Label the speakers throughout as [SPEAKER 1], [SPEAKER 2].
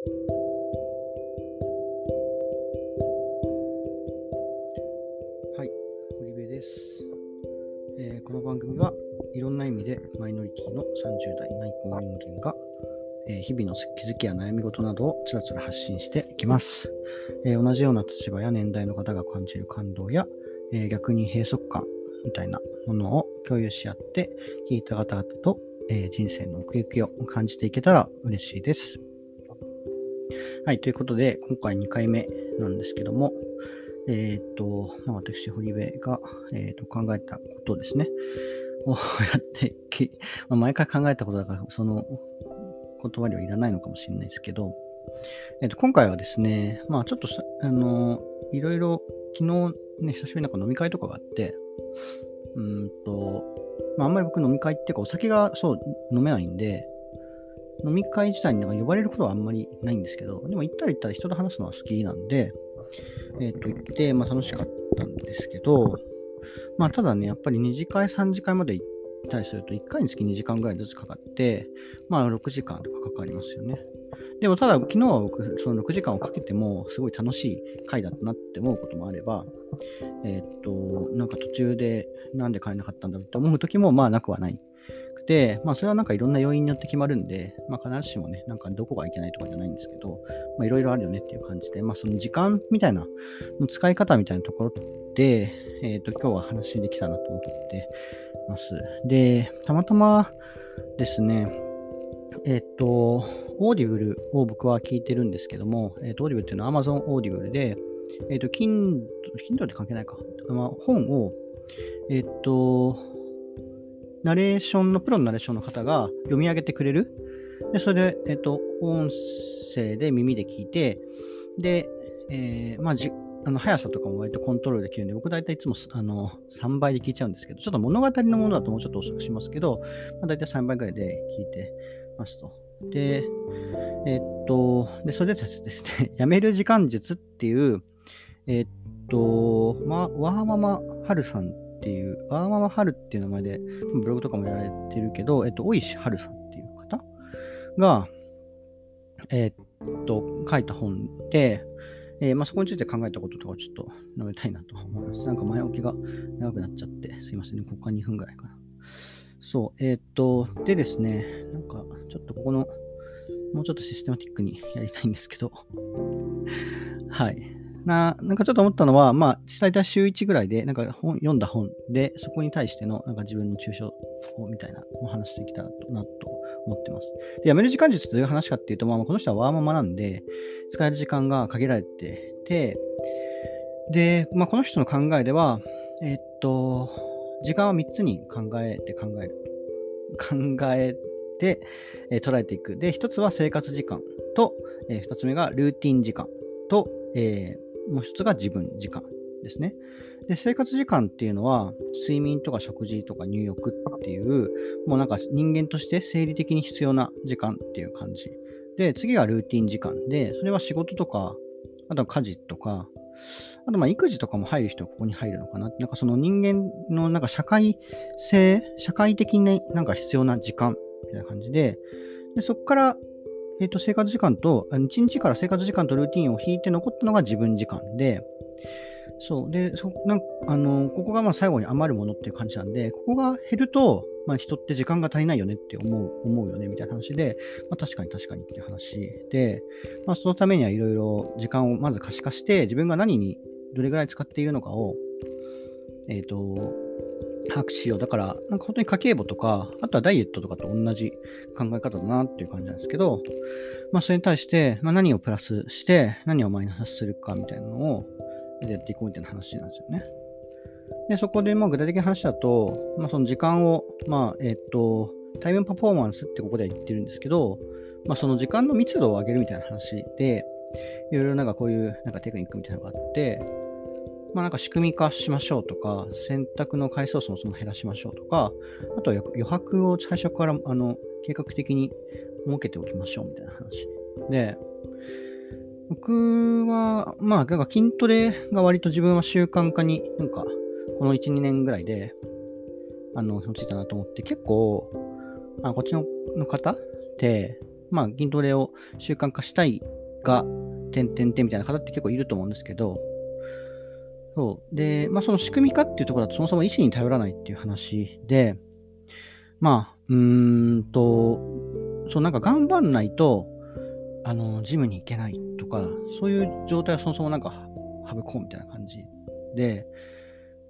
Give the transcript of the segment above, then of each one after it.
[SPEAKER 1] はい、堀部です、えーこの番組はいろんな意味でマイノリティの30代内向人間が、えー日々の気づきや悩み事などをつらつら発信していきます、えー同じような立場や年代の方が感じる感動や、え逆に閉塞感みたいなものを共有し合って聞いた方々と、えー人生の奥行きを感じていけたら嬉しいです。はい、ということで、今回2回目なんですけども、えーっと、まあ、私、堀部が、えーっと考えたことですね。を やってき、まあ、毎回考えたことだから、その言葉にはいらないのかもしれないですけど、えーっと今回はですね、まあちょっと、あのいろいろ、昨日ね、久しぶりなんか飲み会とかがあって、うんと、まあ、あんまり僕飲み会っていうか、お酒がそう飲めないんで、飲み会自体になんか呼ばれることはあんまりないんですけど、でも行ったら行ったら人と話すのは好きなんで、えっ、と、行って、まあ楽しかったんですけど、まあただね、やっぱり2次会、3次会まで行ったりすると、1回につき2時間ぐらいずつかかって、まあ6時間とかかかりますよね。でもただ、昨日は僕、その6時間をかけても、すごい楽しい回だったなって思うこともあれば、えっ、と、なんか途中で、なんで帰れなかったんだろうって思う時も、まあなくはない。くて、まあそれはなんかいろんな要因によって決まるんで、まあ必ずしもね、なんかどこがいけないとかじゃないんですけど、まあいろいろあるよねっていう感じで、まあその時間みたいな、の使い方みたいなところで、えっ、と、今日は話できたなと思ってます。で、たまたまですね、えっ、と、オーディブルを僕は聞いてるんですけども、えっ、と、オーディブルっていうのは Amazon オーディブルで、えっ、と、Kindle、Kindle って関係ないか。まあ、本を、えっ、と、ナレーションの、プロのナレーションの方が読み上げてくれる。で、それで、えっ、と、音声で耳で聞いて、で、えーまあじ、あの速さとかも割とコントロールできるんで、僕大体いつもあの3倍で聞いちゃうんですけど、ちょっと物語のものだともうちょっと遅くしますけど、まあ、大体3倍ぐらいで聞いてますと。で、えっと、で、それでですね、やめる時間術っていう、えっと、まあ、ワーママハルさんっていう、ワーママハルっていう名前で、ブログとかもやられてるけど、えっと、大石ハルさんっていう方が、えっと、書いた本で、えーまあ、そこについて考えたこととかをちょっと述べたいなと思います。なんか前置きが長くなっちゃって、すいませんね、ここから2分ぐらいかな。そう、えーっと、でですね、なんかちょっとここの、もうちょっとシステマティックにやりたいんですけど、はい。ななんかちょっと思ったのは、まあ、大体週1ぐらいで、なんか本読んだ本で、そこに対してのなんか自分の抽象法みたいなのを話してきたらなと思ってます。で、やめる時間術という話かっていうと、まあ、この人はワーママなんで、使える時間が限られてて、で、まあ、この人の考えでは、えっと、時間は3つに考えて考える。考えて、えー捉えていく。で、1つは生活時間と、え2つ目がルーティン時間と、えーもう1つが自分時間ですね。で、生活時間っていうのは、睡眠とか食事とか入浴っていう、もうなんか人間として生理的に必要な時間っていう感じ。で、次がルーティン時間で、それは仕事とか、あとは家事とか、あとまあ育児とかも入る人はここに入るのかな。なんかその人間のなんか社会性、社会的になんか必要な時間みたいな感じで、でそこから、えっと生活時間と、1日から生活時間とルーティンを引いて残ったのが自分時間で、そう。で、そなんあのここがまあ最後に余るものっていう感じなんで、ここが減ると、まあ、人って時間が足りないよねって思う思うよねみたいな話で、まあ、確かに確かにっていう話で、まあ、そのためにはいろいろ時間をまず可視化して、自分が何にどれぐらい使っているのかを、えっ、と、把握しよう。だから、なんか本当に家計簿とか、あとはダイエットとかと同じ考え方だなっていう感じなんですけど、まあそれに対して、まあ、何をプラスして、何をマイナスするかみたいなのをやっていこうみたいな話なんですよね。で、そこでまあ具体的な話だと、まあその時間を、まあえっ、と、タイムパフォーマンスってここでは言ってるんですけど、まあその時間の密度を上げるみたいな話で、いろいろなんかこういうなんかテクニックみたいなのがあって、まあなんか仕組み化しましょうとか、選択の回数をそもそも減らしましょうとか、あとは余白を最初からあの計画的に設けておきましょうみたいな話。で、僕は、まあ、なんか筋トレが割と自分は習慣化に、なんか、この1、2年ぐらいで、あの、落ちたなと思って、結構、あこっちのの方って、まあ、筋トレを習慣化したいが、点々点みたいな方って結構いると思うんですけど、そう。で、まあ、その仕組み化っていうところだと、そもそも意思に頼らないっていう話で、まあ、うーんと、そう、なんか頑張んないと、あの、ジムに行けないとか、そういう状態はそもそもなんか省こうみたいな感じで、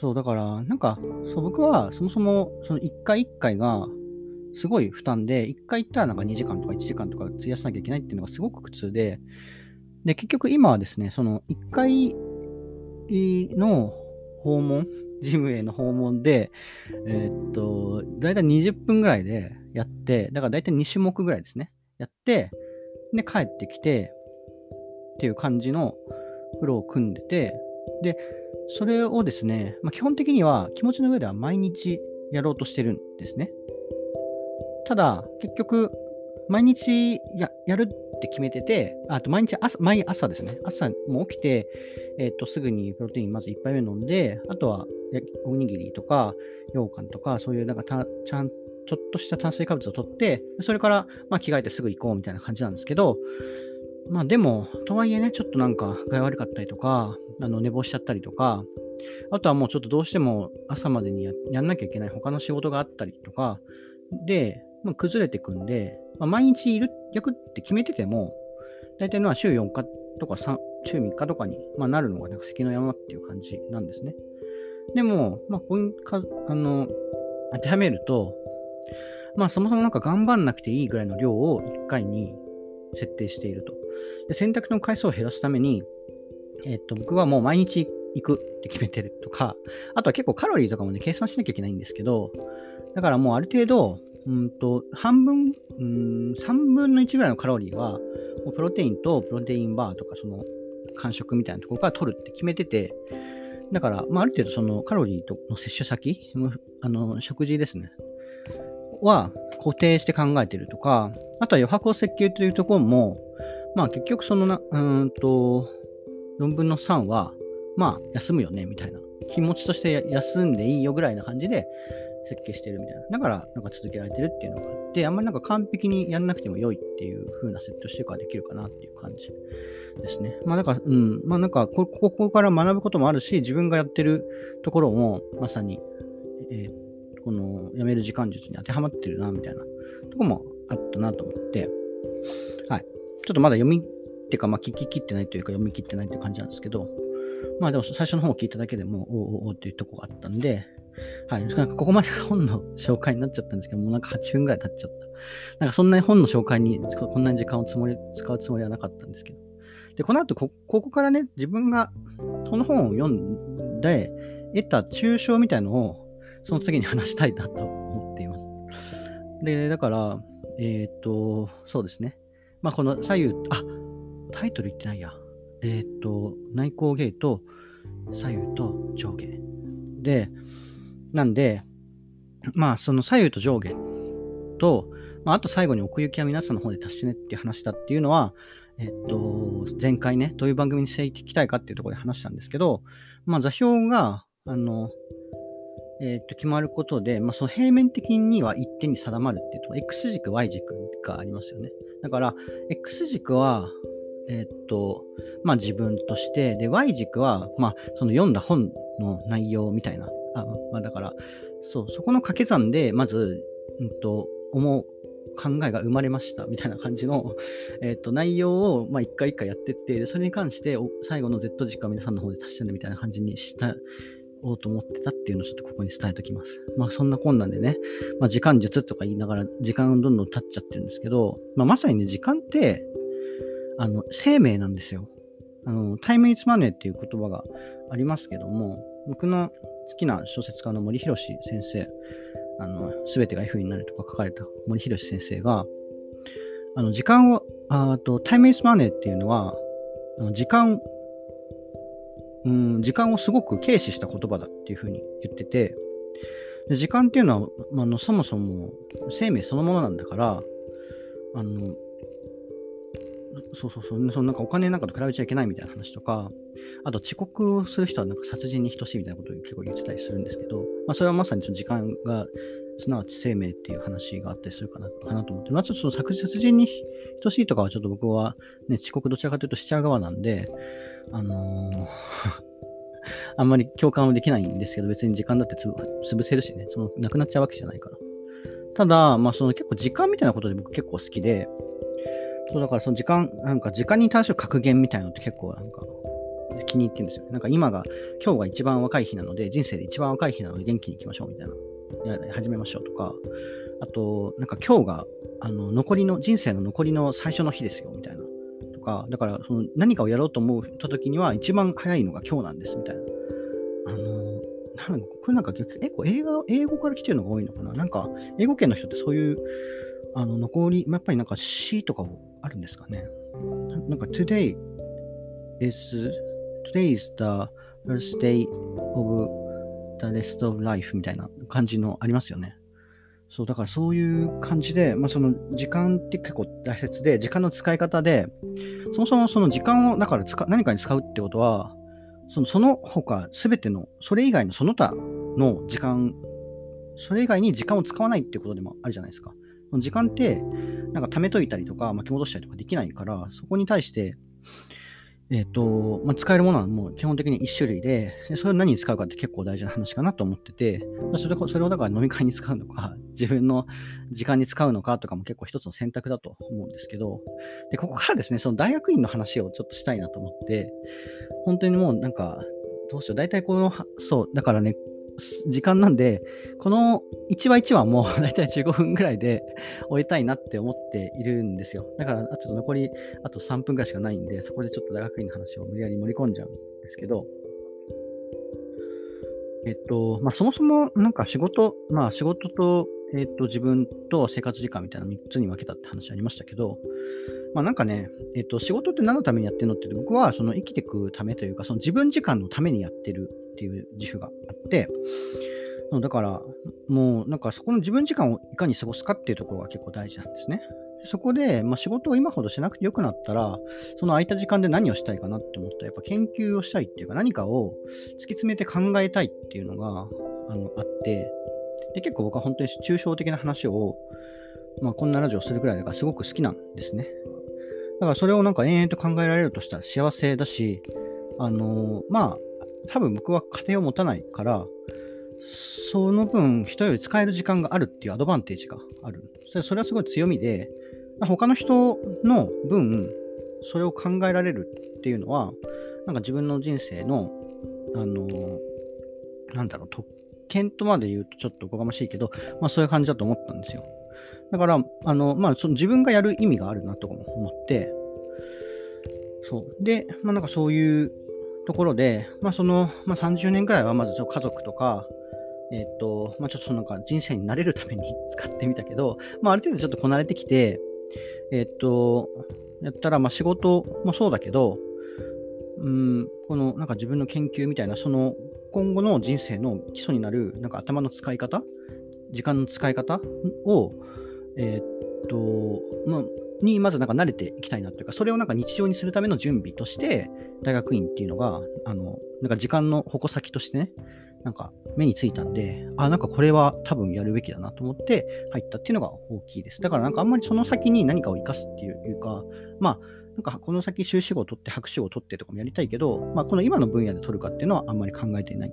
[SPEAKER 1] そう、だから、なんか、そう、僕はそもそも、その1回1回が、すごい負担で、1回行ったらなんか2時間とか1時間とか費やさなきゃいけないっていうのがすごく苦痛で、で、結局今はですね、その1回の訪問、ジムへの訪問で、えー、っと、だいたい20分ぐらいでやって、だからだいたい2種目ぐらいですね。やって、で、帰ってきて、っていう感じのフローを組んでて、で、それをですね、まあ、基本的には気持ちの上では毎日やろうとしてるんですね。ただ、結局、毎日やるって決めてて、あと毎日朝、毎朝ですね。朝も起きて、えっ、ー、と、すぐにプロテインまず1杯目飲んで、あとはおにぎりとか、羊羹とか、そういうなんかたちゃんちょっとした炭水化物を取って、それからまあ着替えてすぐ行こうみたいな感じなんですけど、まあでも、とはいえね、ちょっとなんか具合悪かったりとか、あの寝坊しちゃったりとか、あとはもうちょっとどうしても朝までにややんなきゃいけない他の仕事があったりとか、で、まあ、崩れてくんで、まあ、毎日いる、役って決めてても、大体まあ週4日とか3、週3日とかに、まあ、なるのがなんか関の山っていう感じなんですね。でも、まあ、こういうか、あの、当てはめると、まあそもそもなんか頑張んなくていいぐらいの量を1回に設定していると。で選択の回数を減らすために、えっと、僕はもう毎日行くって決めてるとか、あとは結構カロリーとかもね、計算しなきゃいけないんですけど、だからもうある程度、うんと、半分、うん、3分の1ぐらいのカロリーは、プロテインとプロテインバーとか、その、間食みたいなところから取るって決めてて、だから、まあ、ある程度そのカロリーとの摂取先、あの食事ですね、は固定して考えてるとか、あとは余白を設計というところも、まあ結局そのな、うんと、4分の3は、まあ休むよね、みたいな。気持ちとして休んでいいよぐらいな感じで、設計してるみたいな。だから、なんか続けられてるっていうのがあって、あんまりなんか完璧にやんなくても良いっていう風な設定をしてるからできるかなっていう感じですね。まあなんか、うん、まあなんかこ、ここから学ぶこともあるし、自分がやってるところも、まさに、えー、この、やめる時間術に当てはまってるな、みたいなとこもあったなと思って、はい。ちょっとまだ読み、ってか、まあ聞き切ってないというか、読み切ってないという感じなんですけど、まあでも最初の方を聞いただけでも、おおおっていうとこがあったんで、はい。なんかここまで本の紹介になっちゃったんですけど、もうなんか8分ぐらい経っちゃった。なんかそんなに本の紹介にこんなに時間をつもり使うつもりはなかったんですけど。で、この後こ、ここからね、自分がこの本を読んで得た抽象みたいのを、その次に話したいなと思っています。で、だから、えっ、ー、と、そうですね。まあ、この左右、あ、タイトル言ってないや。えっ、ー、と、内向ゲート、左右と上下。で、なんで、まあ、その左右と上下と、まあ、あと最後に奥行きは皆さんの方で足してねっていう話だっていうのは、えっと、前回ね、どういう番組にしていきたいかっていうところで話したんですけど、まあ、座標が、あの、えっと、決まることで、まあ、その平面的には一点に定まるっていうと、X 軸、Y 軸がありますよね。だから、X 軸は、えっと、まあ自分として、で、Y 軸は、まあ、その読んだ本の内容みたいなあまあ、だから、そう、そこの掛け算で、まず、うんと、思う考えが生まれましたみたいな感じの、えーと、内容を、まあ、一回一回やってって、それに関して最後の Z 軸は皆さんの方で足してねみたいな感じにしたおうと思ってたっていうのをちょっとここに伝えておきます。まあそんな困難でね、まあ、時間術とか言いながら時間どんどん経っちゃってるんですけど、まあ、まさにね、時間ってあの生命なんですよ。あのタイムイズマネーっていう言葉がありますけども、僕の好きな小説家の森博先生、あの、すべてが F になるとか書かれた森博先生が、あの、時間を、あと、タイムイズマネーっていうのは、あの時間、うん、時間をすごく軽視した言葉だっていうふうに言ってて、で時間っていうのは、まあの、そもそも生命そのものなんだから、あの、そうそうそう、そのなんかお金なんかと比べちゃいけないみたいな話とか、あと遅刻をする人はなんか殺人に等しいみたいなことを結構言ってたりするんですけど、まあ、それはまさにその時間がすなわち生命っていう話があったりするかなかなと思って、まあちょっとその殺人に等しいとかはちょっと僕はね、遅刻どちらかというとしちゃう側なんで、あのー あんまり共感はできないんですけど、別に時間だって潰せるしね、その、なくなっちゃうわけじゃないから。ただ、まあその結構時間みたいなことで僕結構好きで、そうだからその時間、なんか時間に対する格言みたいなのって結構なんか気に入ってるんですよ。なんか今が、今日が一番若い日なので、人生で一番若い日なので元気に行きましょうみたいな。や始めましょうとか、あと、なんか今日が、あの、残りの、人生の残りの最初の日ですよみたいな。とか、だからその何かをやろうと思った時には一番早いのが今日なんですみたいな。あの、なんかこれなんか結構英語英語から来てるのが多いのかななんか英語圏の人ってそういうあの残り、やっぱりなんか詩とかもあるんですかね。なんか today is today is the first day of the rest of life みたいな感じのありますよね。そう、だからそういう感じで、まあその時間って結構大切で、時間の使い方で、そもそもその時間をだから使何かに使うってことは、そのその他全ての、それ以外のその他の時間、それ以外に時間を使わないっていうことでもあるじゃないですか。時間って、なんか貯めといたりとか巻き戻したりとかできないから、そこに対して、えっ、ー、と、まあ、使えるものはもう基本的に1種類で、それを何に使うかって結構大事な話かなと思ってて、それそれをだから飲み会に使うのか、自分の時間に使うのかとかも結構一つの選択だと思うんですけど、で、ここからですね、その大学院の話をちょっとしたいなと思って、本当にもうなんか、どうしよう、大体この、そう、だからね、時間なんで、この1話1話もだいたい15分ぐらいで終えたいなって思っているんですよ。だから、ちょっと残りあと3分ぐらいしかないんで、そこでちょっと大学院の話を無理やり盛り込んじゃうんですけど、えっと、まあ、そもそもなんか仕事、まあ仕事と、えっと、自分と生活時間みたいな3つに分けたって話ありましたけど、まあなんかね、えっと、仕事って何のためにやってるのって僕はその生きていくためというか、その自分時間のためにやってるっていう自負があって、だから、もうなんかそこの自分時間をいかに過ごすかっていうところが結構大事なんですね。そこで、まあ、仕事を今ほどしなくてよくなったら、その空いた時間で何をしたいかなって思ったら、やっぱ研究をしたいっていうか、何かを突き詰めて考えたいっていうのがあのあって、で、結構僕は本当に抽象的な話を、まあ、こんなラジオするぐらいだからすごく好きなんですね。だからそれをなんか延々と考えられるとしたら幸せだし、あのー、まあ、多分僕は家庭を持たないから、その分人より使える時間があるっていうアドバンテージがある。それはすごい強みで、他の人の分、それを考えられるっていうのは、なんか自分の人生の、あのー、なんだろう、特権とまで言うとちょっとおこがましいけど、まあそういう感じだと思ったんですよ。だから、あの、まあ、その自分がやる意味があるなと思って、そう。で、まあなんかそういうところで、まあその、まあ30年くらいはまず家族とか、えっ、ー、と、まあちょっとなんか人生に慣れるために 使ってみたけど、まあある程度ちょっとこなれてきて、えっ、ー、と、やったら、まあ仕事もそうだけど、うん、このなんか自分の研究みたいな、その今後の人生の基礎になるなんか頭の使い方、時間の使い方を、えー、っと、まあ、にまずなんか慣れていきたいなというか、それをなんか日常にするための準備として、大学院っていうのが、あの、なんか時間の矛先としてね、なんか目についたんで、あ、なんかこれは多分やるべきだなと思って入ったっていうのが大きいです。だからなんかあんまりその先に何かを生かすっていうか、まあ、なんかこの先修士号を取って博士号を取ってとかもやりたいけど、まあこの今の分野で取るかっていうのはあんまり考えていない。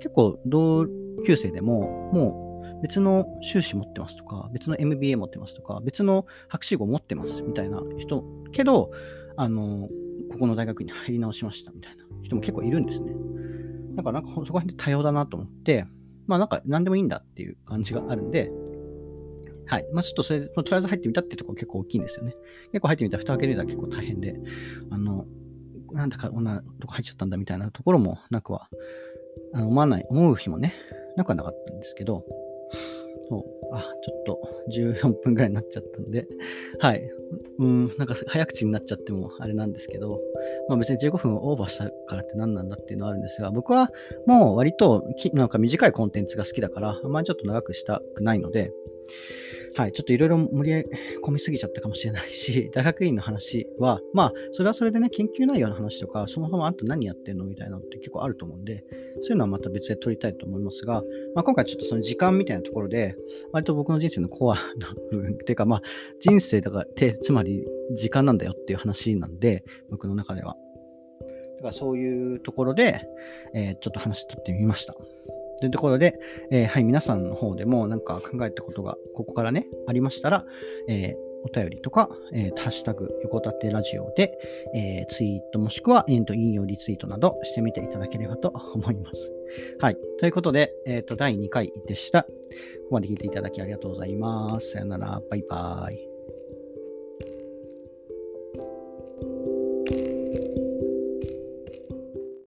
[SPEAKER 1] 結構同級生でも、もう別の修士持ってますとか、別の MBA 持ってますとか、別の博士号持ってますみたいな人、けど、あの、ここの大学に入り直しましたみたいな人も結構いるんですね。だからなんかそこら辺で多様だなと思って、まあなんか何でもいいんだっていう感じがあるんで、はい。まあちょっとそれ、とりあえず入ってみたってところ結構大きいんですよね。結構入ってみたら蓋開けるのは結構大変で、あの、なんだかこんなとこ入っちゃったんだみたいなところもなくは、あの思わない、思う日もね、なくはなかったんですけど、そう。あ、ちょっと14分ぐらいになっちゃったんで、はい。うん、なんか早口になっちゃってもあれなんですけど、まあ別に15分オーバーしたからって何なんだっていうのはあるんですが、僕はもう割となんか短いコンテンツが好きだから、あんまりちょっと長くしたくないので、はい、ちょっといろいろ盛り込みすぎちゃったかもしれないし、大学院の話は、まあ、それはそれでね、研究内容の話とか、そもそもあんた何やってんのみたいなのって結構あると思うんで、そういうのはまた別で取りたいと思いますが、まあ、今回ちょっとその時間みたいなところで、割と僕の人生のコアな部分、っていうか、まあ、人生だから、てつまり時間なんだよっていう話なんで、僕の中では。だからそういうところで、えー、ちょっと話取ってみました。というところで、えー、はい、皆さんの方でもなんか考えたことがここからね、ありましたら、えー、お便りとか、えー、ハッシュタグ、横立てラジオで、えー、ツイートもしくは、えー、と引用リツイートなどしてみていただければと思います。はい。ということで、えっ、ー、と、第2回でした。ここまで聞いていただきありがとうございます。さよなら。バイバイ。